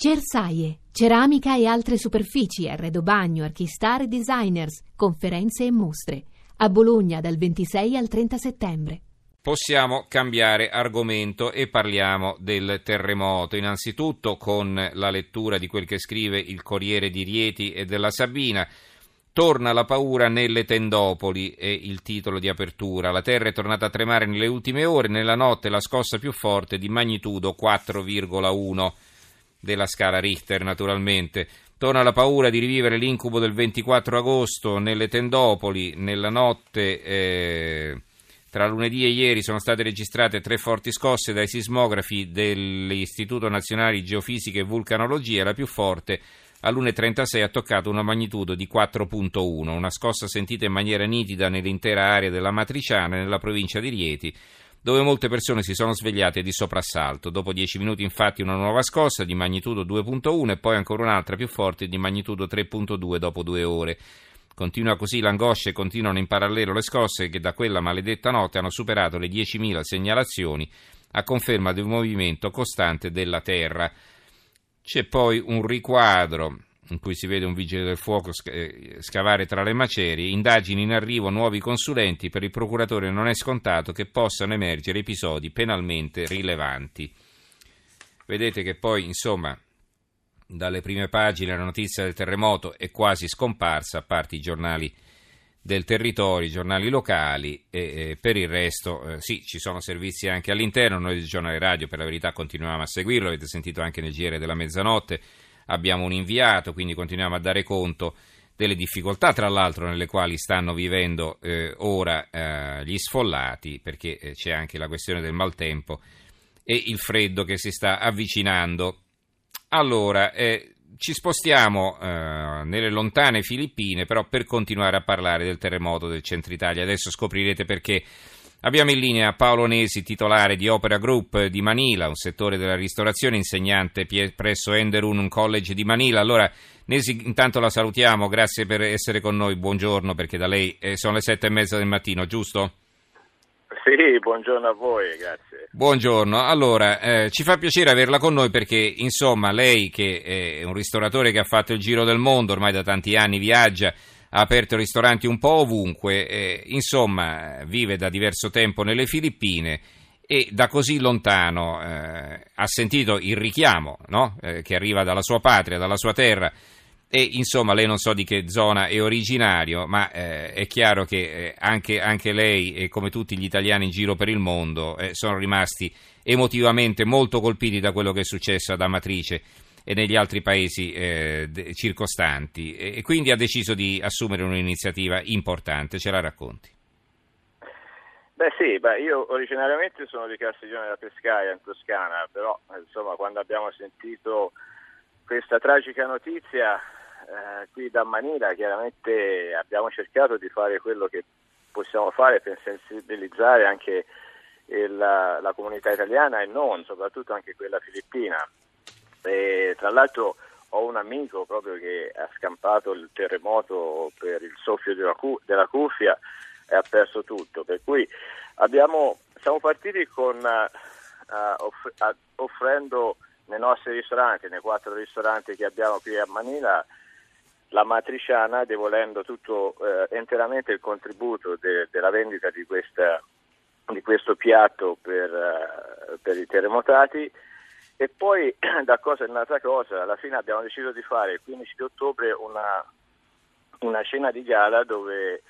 Cersaie, ceramica e altre superfici, arredo bagno, archistar e designers, conferenze e mostre. A Bologna dal 26 al 30 settembre. Possiamo cambiare argomento e parliamo del terremoto. Innanzitutto con la lettura di quel che scrive il Corriere di Rieti e della Sabina. Torna la paura nelle tendopoli, è il titolo di apertura. La terra è tornata a tremare nelle ultime ore, nella notte la scossa più forte di magnitudo 4,1 della scala Richter naturalmente. Torna la paura di rivivere l'incubo del 24 agosto nelle tendopoli, nella notte eh, tra lunedì e ieri sono state registrate tre forti scosse dai sismografi dell'Istituto Nazionale di Geofisica e Vulcanologia, la più forte all'1.36 ha toccato una magnitudo di 4.1, una scossa sentita in maniera nitida nell'intera area della Matriciana nella provincia di Rieti dove molte persone si sono svegliate di soprassalto. Dopo dieci minuti infatti una nuova scossa di magnitudo 2.1 e poi ancora un'altra più forte di magnitudo 3.2 dopo due ore. Continua così l'angoscia e continuano in parallelo le scosse che da quella maledetta notte hanno superato le 10.000 segnalazioni a conferma del movimento costante della Terra. C'è poi un riquadro in cui si vede un vigile del fuoco eh, scavare tra le macerie, indagini in arrivo, nuovi consulenti, per il procuratore non è scontato che possano emergere episodi penalmente rilevanti. Vedete che poi, insomma, dalle prime pagine la notizia del terremoto è quasi scomparsa, a parte i giornali del territorio, i giornali locali e, e per il resto eh, sì, ci sono servizi anche all'interno, noi del giornale radio per la verità continuiamo a seguirlo, avete sentito anche nel GR della mezzanotte, abbiamo un inviato, quindi continuiamo a dare conto delle difficoltà, tra l'altro, nelle quali stanno vivendo eh, ora eh, gli sfollati, perché eh, c'è anche la questione del maltempo e il freddo che si sta avvicinando. Allora, eh, ci spostiamo eh, nelle lontane Filippine, però per continuare a parlare del terremoto del centro Italia. Adesso scoprirete perché Abbiamo in linea Paolo Nesi, titolare di Opera Group di Manila, un settore della ristorazione, insegnante presso Enderun College di Manila. Allora, Nesi, intanto la salutiamo, grazie per essere con noi, buongiorno, perché da lei eh, sono le sette e mezza del mattino, giusto? Sì, buongiorno a voi, grazie. Buongiorno, allora eh, ci fa piacere averla con noi perché insomma lei che è un ristoratore che ha fatto il giro del mondo, ormai da tanti anni viaggia, ha aperto ristoranti un po' ovunque, eh, insomma vive da diverso tempo nelle Filippine e da così lontano eh, ha sentito il richiamo no? eh, che arriva dalla sua patria, dalla sua terra e insomma lei non so di che zona è originario, ma eh, è chiaro che eh, anche, anche, lei e come tutti gli italiani in giro per il mondo eh, sono rimasti emotivamente molto colpiti da quello che è successo ad Amatrice e negli altri paesi eh, circostanti e quindi ha deciso di assumere un'iniziativa importante. Ce la racconti? Beh sì, beh, io originariamente sono di Castiglione della Pescaia in Toscana, però insomma quando abbiamo sentito questa tragica notizia eh, qui da Manila chiaramente abbiamo cercato di fare quello che possiamo fare per sensibilizzare anche la, la comunità italiana e non, soprattutto anche quella filippina. E, tra l'altro ho un amico proprio che ha scampato il terremoto per il soffio della, cu- della cuffia e ha perso tutto. Per cui abbiamo, siamo partiti con, uh, off- uh, offrendo nei nostri ristoranti, nei quattro ristoranti che abbiamo qui a Manila, la matriciana, devolendo tutto eh, interamente il contributo de- della vendita di, questa, di, questo piatto per, uh, per i terremotati e poi da cosa è nata cosa, alla fine abbiamo deciso di fare il 15 di ottobre una, una cena di gala dove eh,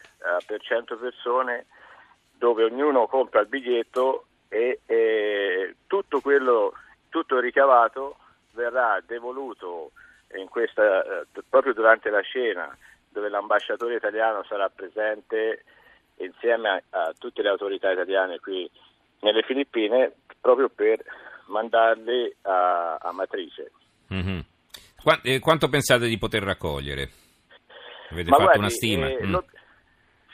per 100 persone dove ognuno compra il biglietto e, e tutto quello, tutto ricavato verrà devoluto questa, eh, proprio durante la cena dove l'ambasciatore italiano sarà presente insieme a, a tutte le autorità italiane qui nelle Filippine proprio per mandarli a, a matrice. Mm-hmm. Qu- eh, quanto pensate di poter raccogliere? Avete Ma fatto guardi, una stima? Eh, mm. lo,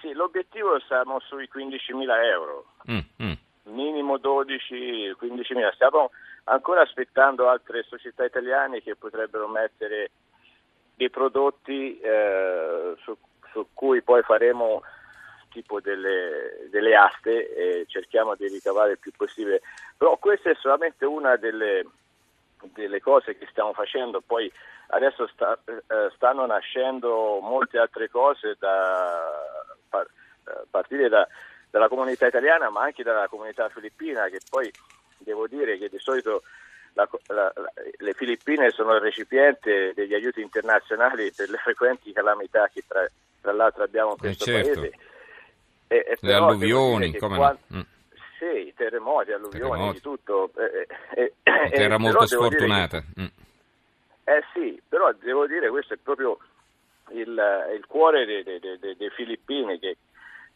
sì, l'obiettivo siamo sui 15.000 euro, mm, mm. minimo 12-15.000. Stiamo ancora aspettando altre società italiane che potrebbero mettere dei prodotti eh, su, su cui poi faremo tipo delle, delle, aste e cerchiamo di ricavare il più possibile. Però questa è solamente una delle, delle cose che stiamo facendo, poi adesso sta, eh, stanno nascendo molte altre cose da par, eh, partire da, dalla comunità italiana ma anche dalla comunità filippina che poi devo dire che di solito la, la, le Filippine sono il recipiente degli aiuti internazionali per le frequenti calamità che tra, tra l'altro abbiamo in questo eh certo. paese. E, e le alluvioni, come quando, no? mm. Sì, terremoti, alluvioni, di tutto. Eh, eh, terra molto sfortunata. Che, mm. Eh sì, però devo dire questo è proprio il, il cuore dei, dei, dei, dei Filippini che,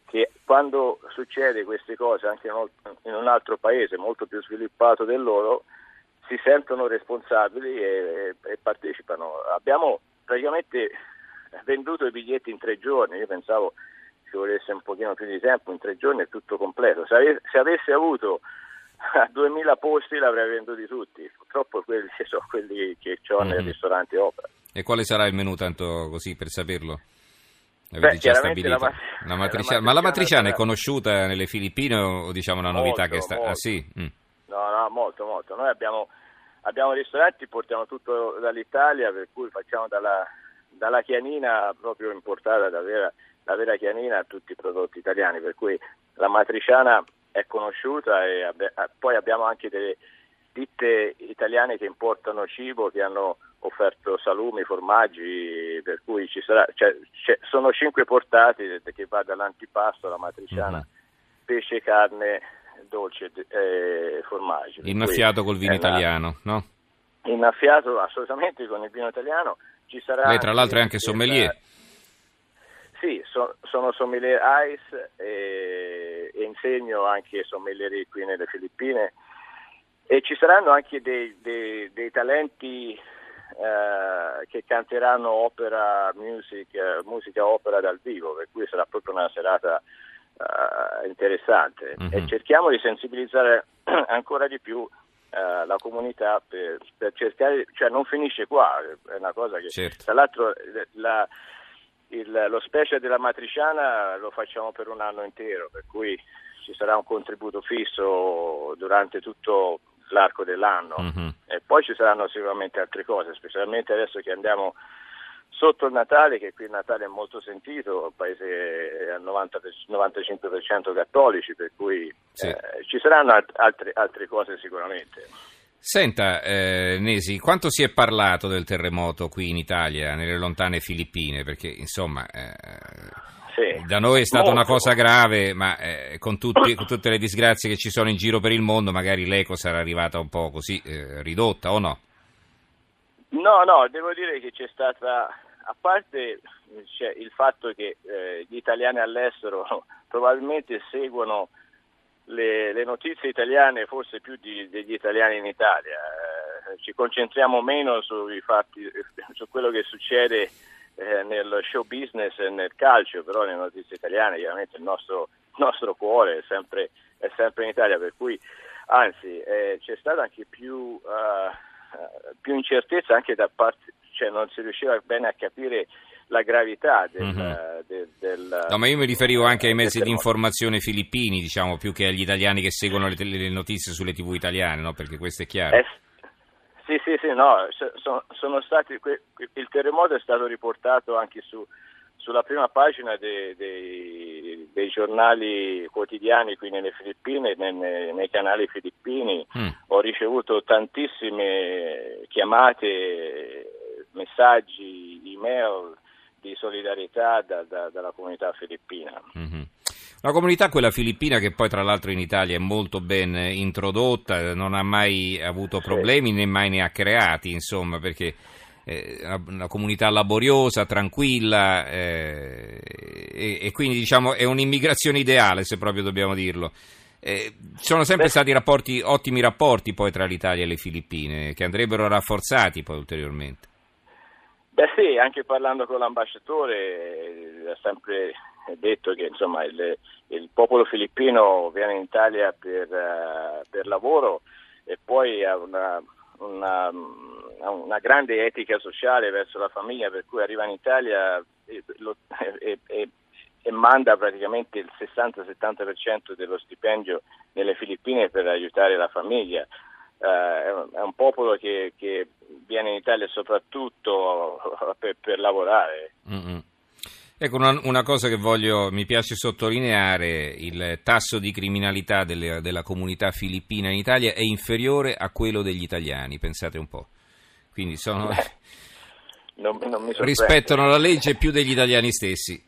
che, quando succede queste cose anche in un altro paese molto più sviluppato del loro si sentono responsabili e, e partecipano. Abbiamo praticamente venduto i biglietti in tre giorni, io pensavo ci volesse un pochino più di tempo, in tre giorni è tutto completo. Se, ave, se avessi avuto 2000 posti l'avrei venduti tutti, purtroppo quelli sono quelli che ho mm-hmm. nel ristorante Opera. E quale sarà il menù tanto così per saperlo? Avete Beh, già stabilito? La, la matriciana, ma la matriciana è conosciuta nelle Filippine o diciamo una novità molto, che sta... Molto. Ah sì? Mm. No, no, molto, molto. Noi abbiamo, abbiamo ristoranti, portiamo tutto dall'Italia, per cui facciamo dalla, dalla chianina proprio importata da vera la vera chianina a tutti i prodotti italiani, per cui la matriciana è conosciuta e abbi- poi abbiamo anche delle ditte italiane che importano cibo, che hanno offerto salumi, formaggi, per cui ci sarà, cioè, sono cinque portati che va dall'antipasto alla matriciana, mm-hmm. pesce, carne, dolce e formaggi. Innaffiato col vino italiano, no? Innaffiato assolutamente con il vino italiano. Ci sarà Lei tra l'altro è anche sommelier. Sì, so, sono sommelier ICE e, e, insegno anche sommelierie qui nelle Filippine e ci saranno anche dei, dei, dei talenti eh, che canteranno opera music, eh, musica opera dal vivo, per cui sarà proprio una serata eh, interessante mm-hmm. e cerchiamo di sensibilizzare ancora di più Uh, la comunità per, per, cercare, cioè non finisce qua, è una cosa che certo. tra l'altro la, il, lo special della matriciana lo facciamo per un anno intero, per cui ci sarà un contributo fisso durante tutto l'arco dell'anno mm-hmm. e poi ci saranno sicuramente altre cose, specialmente adesso che andiamo sotto il Natale, che qui il Natale è molto sentito, un paese al 90, 95% cattolici, per cui sì. eh, ci saranno alt- altre, altre cose sicuramente. Senta, eh, Nesi, quanto si è parlato del terremoto qui in Italia, nelle lontane Filippine? Perché insomma, eh, sì, da noi è stata molto. una cosa grave, ma eh, con, tutti, con, tutte le disgrazie che ci sono in giro per il mondo, magari l'eco sarà arrivata un po' così eh, ridotta o no? No, no, devo dire che c'è stata, a parte cioè, il fatto che eh, gli italiani all'estero probabilmente seguono le, le, notizie italiane forse più di, degli italiani in Italia. Eh, ci concentriamo meno sui fatti, su quello che succede eh, nel show business e nel calcio, però le notizie italiane chiaramente il nostro, nostro cuore è sempre, è sempre, in Italia, per cui anzi eh, c'è stata anche più, uh, più incertezza anche da parte, cioè non si riusciva bene a capire la gravità del, mm-hmm. del, del, No, ma io mi riferivo anche ai mezzi di informazione filippini, diciamo, più che agli italiani che seguono le, le notizie sulle tv italiane, no? Perché questo è chiaro. Eh, sì, sì, sì, no, sono, sono stati, il terremoto è stato riportato anche su, sulla prima pagina dei, dei, dei, giornali quotidiani qui nelle Filippine, nei, nei canali filippini. Mm. Ho ricevuto tantissime chiamate, messaggi, email di solidarietà da, da, dalla comunità filippina. Mm-hmm. Una comunità, quella filippina, che poi tra l'altro in Italia è molto ben introdotta, non ha mai avuto problemi sì. né mai ne ha creati, insomma, perché è una comunità laboriosa, tranquilla eh, e, e, quindi diciamo è un'immigrazione ideale, se proprio dobbiamo dirlo. Eh, sono sempre Beh. stati rapporti, ottimi rapporti poi tra l'Italia e le Filippine, che andrebbero rafforzati poi ulteriormente. Beh sì, anche parlando con l'ambasciatore eh, ha sempre detto che insomma, il, il, popolo filippino viene in Italia per, uh, per lavoro e poi ha una, una, una, grande etica sociale verso la famiglia per cui arriva in Italia e, lo, e, e, e manda praticamente il 60-70% dello stipendio nelle Filippine per aiutare la famiglia. eh, è un popolo che, che, viene in Italia soprattutto per, per lavorare. Mm-hmm. Ecco, una, una, cosa che voglio, mi piace sottolineare, il tasso di criminalità delle, della comunità filippina in Italia è inferiore a quello degli italiani, pensate un po'. Quindi sono, non, non rispettano la legge più degli italiani stessi.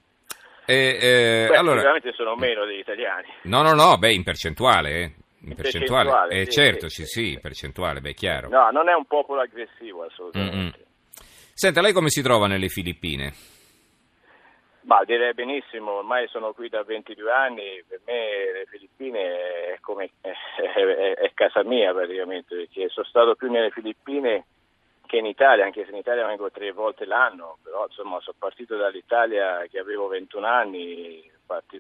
E, eh, beh, allora, sicuramente sono meno degli italiani. No, no, no, beh, in percentuale, eh. In percentuale, percentuale eh, sì, certo, sì, sì, sì, percentuale, beh, chiaro. No, non è un popolo aggressivo, assolutamente. Mm-hmm. Senta, lei come si trova nelle Filippine? Ma direi benissimo, ormai sono qui da 22 anni, per me le Filippine è, come, è, è, è casa mia praticamente, perché sono stato più nelle Filippine che in Italia, anche se in Italia vengo tre volte l'anno, però insomma sono partito dall'Italia che avevo 21 anni,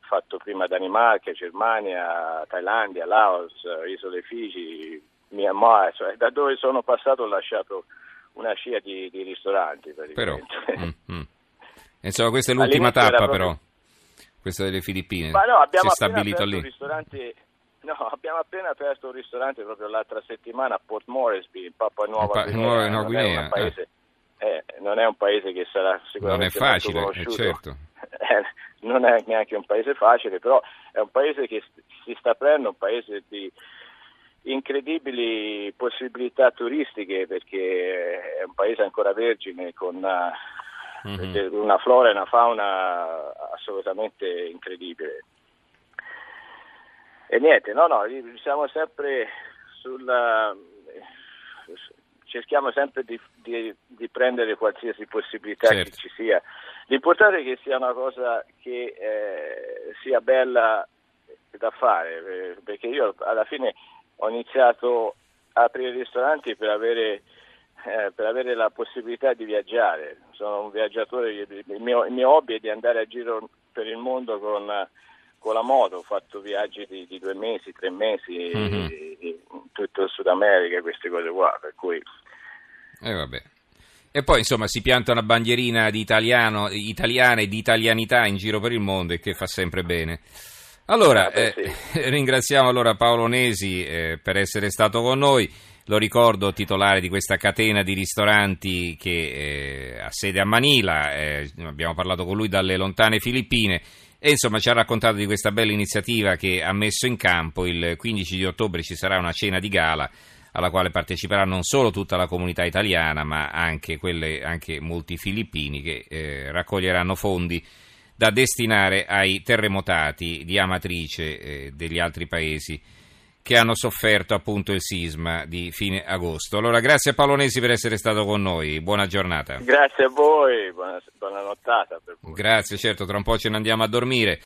fatto prima Danimarca, Germania, Thailandia, Laos, Isole Figi, Myanmar, cioè da dove sono passato ho lasciato una scia di, di ristoranti. Però, mm, mm. Insomma, questa è l'ultima tappa, proprio... però, questa delle Filippine. Ma no, abbiamo si è stabilito lì. No, abbiamo appena aperto un ristorante proprio l'altra settimana a Port Moresby, in Papua Nuova Guinea. Nuova, Nuova Guinea. Non, è paese, eh. Eh, non, è un paese che sarà sicuramente non è facile, eh, certo. Eh, non è neanche un paese facile, però è un paese che si sta aprendo, un paese di incredibili possibilità turistiche perché è un paese ancora vergine con una, mm-hmm. una flora e una fauna assolutamente incredibile. E niente, no, no, siamo sempre sulla... cerchiamo sempre di, di, di prendere qualsiasi possibilità certo. che ci sia. L'importante è che sia una cosa che eh, sia bella da fare, eh, perché io alla fine ho iniziato a aprire ristoranti per avere, eh, per avere la possibilità di viaggiare. Sono un viaggiatore, il mio, il mio hobby è di andare a giro per il mondo con con la moto, ho fatto viaggi di, di due mesi, tre mesi mm-hmm. in tutto il Sud America, queste cose qua, per cui... Eh, vabbè. E poi insomma si pianta una bandierina di italiano, italiana e di italianità in giro per il mondo e che fa sempre bene. Allora, ah, eh, ringraziamo allora Paolo Nesi eh, per essere stato con noi. Lo ricordo titolare di questa catena di ristoranti che eh, ha sede a Manila, eh, abbiamo parlato con lui dalle lontane Filippine e insomma ci ha raccontato di questa bella iniziativa che ha messo in campo. Il 15 di ottobre ci sarà una cena di gala alla quale parteciperà non solo tutta la comunità italiana, ma anche, quelle, anche molti filippini che eh, raccoglieranno fondi da destinare ai terremotati di Amatrice eh, degli altri paesi che hanno sofferto appunto il sisma di fine agosto. Allora grazie a Paolonesi per essere stato con noi, buona giornata. Grazie a voi, buona, buona nottata. Grazie, certo, tra un po' ce ne andiamo a dormire.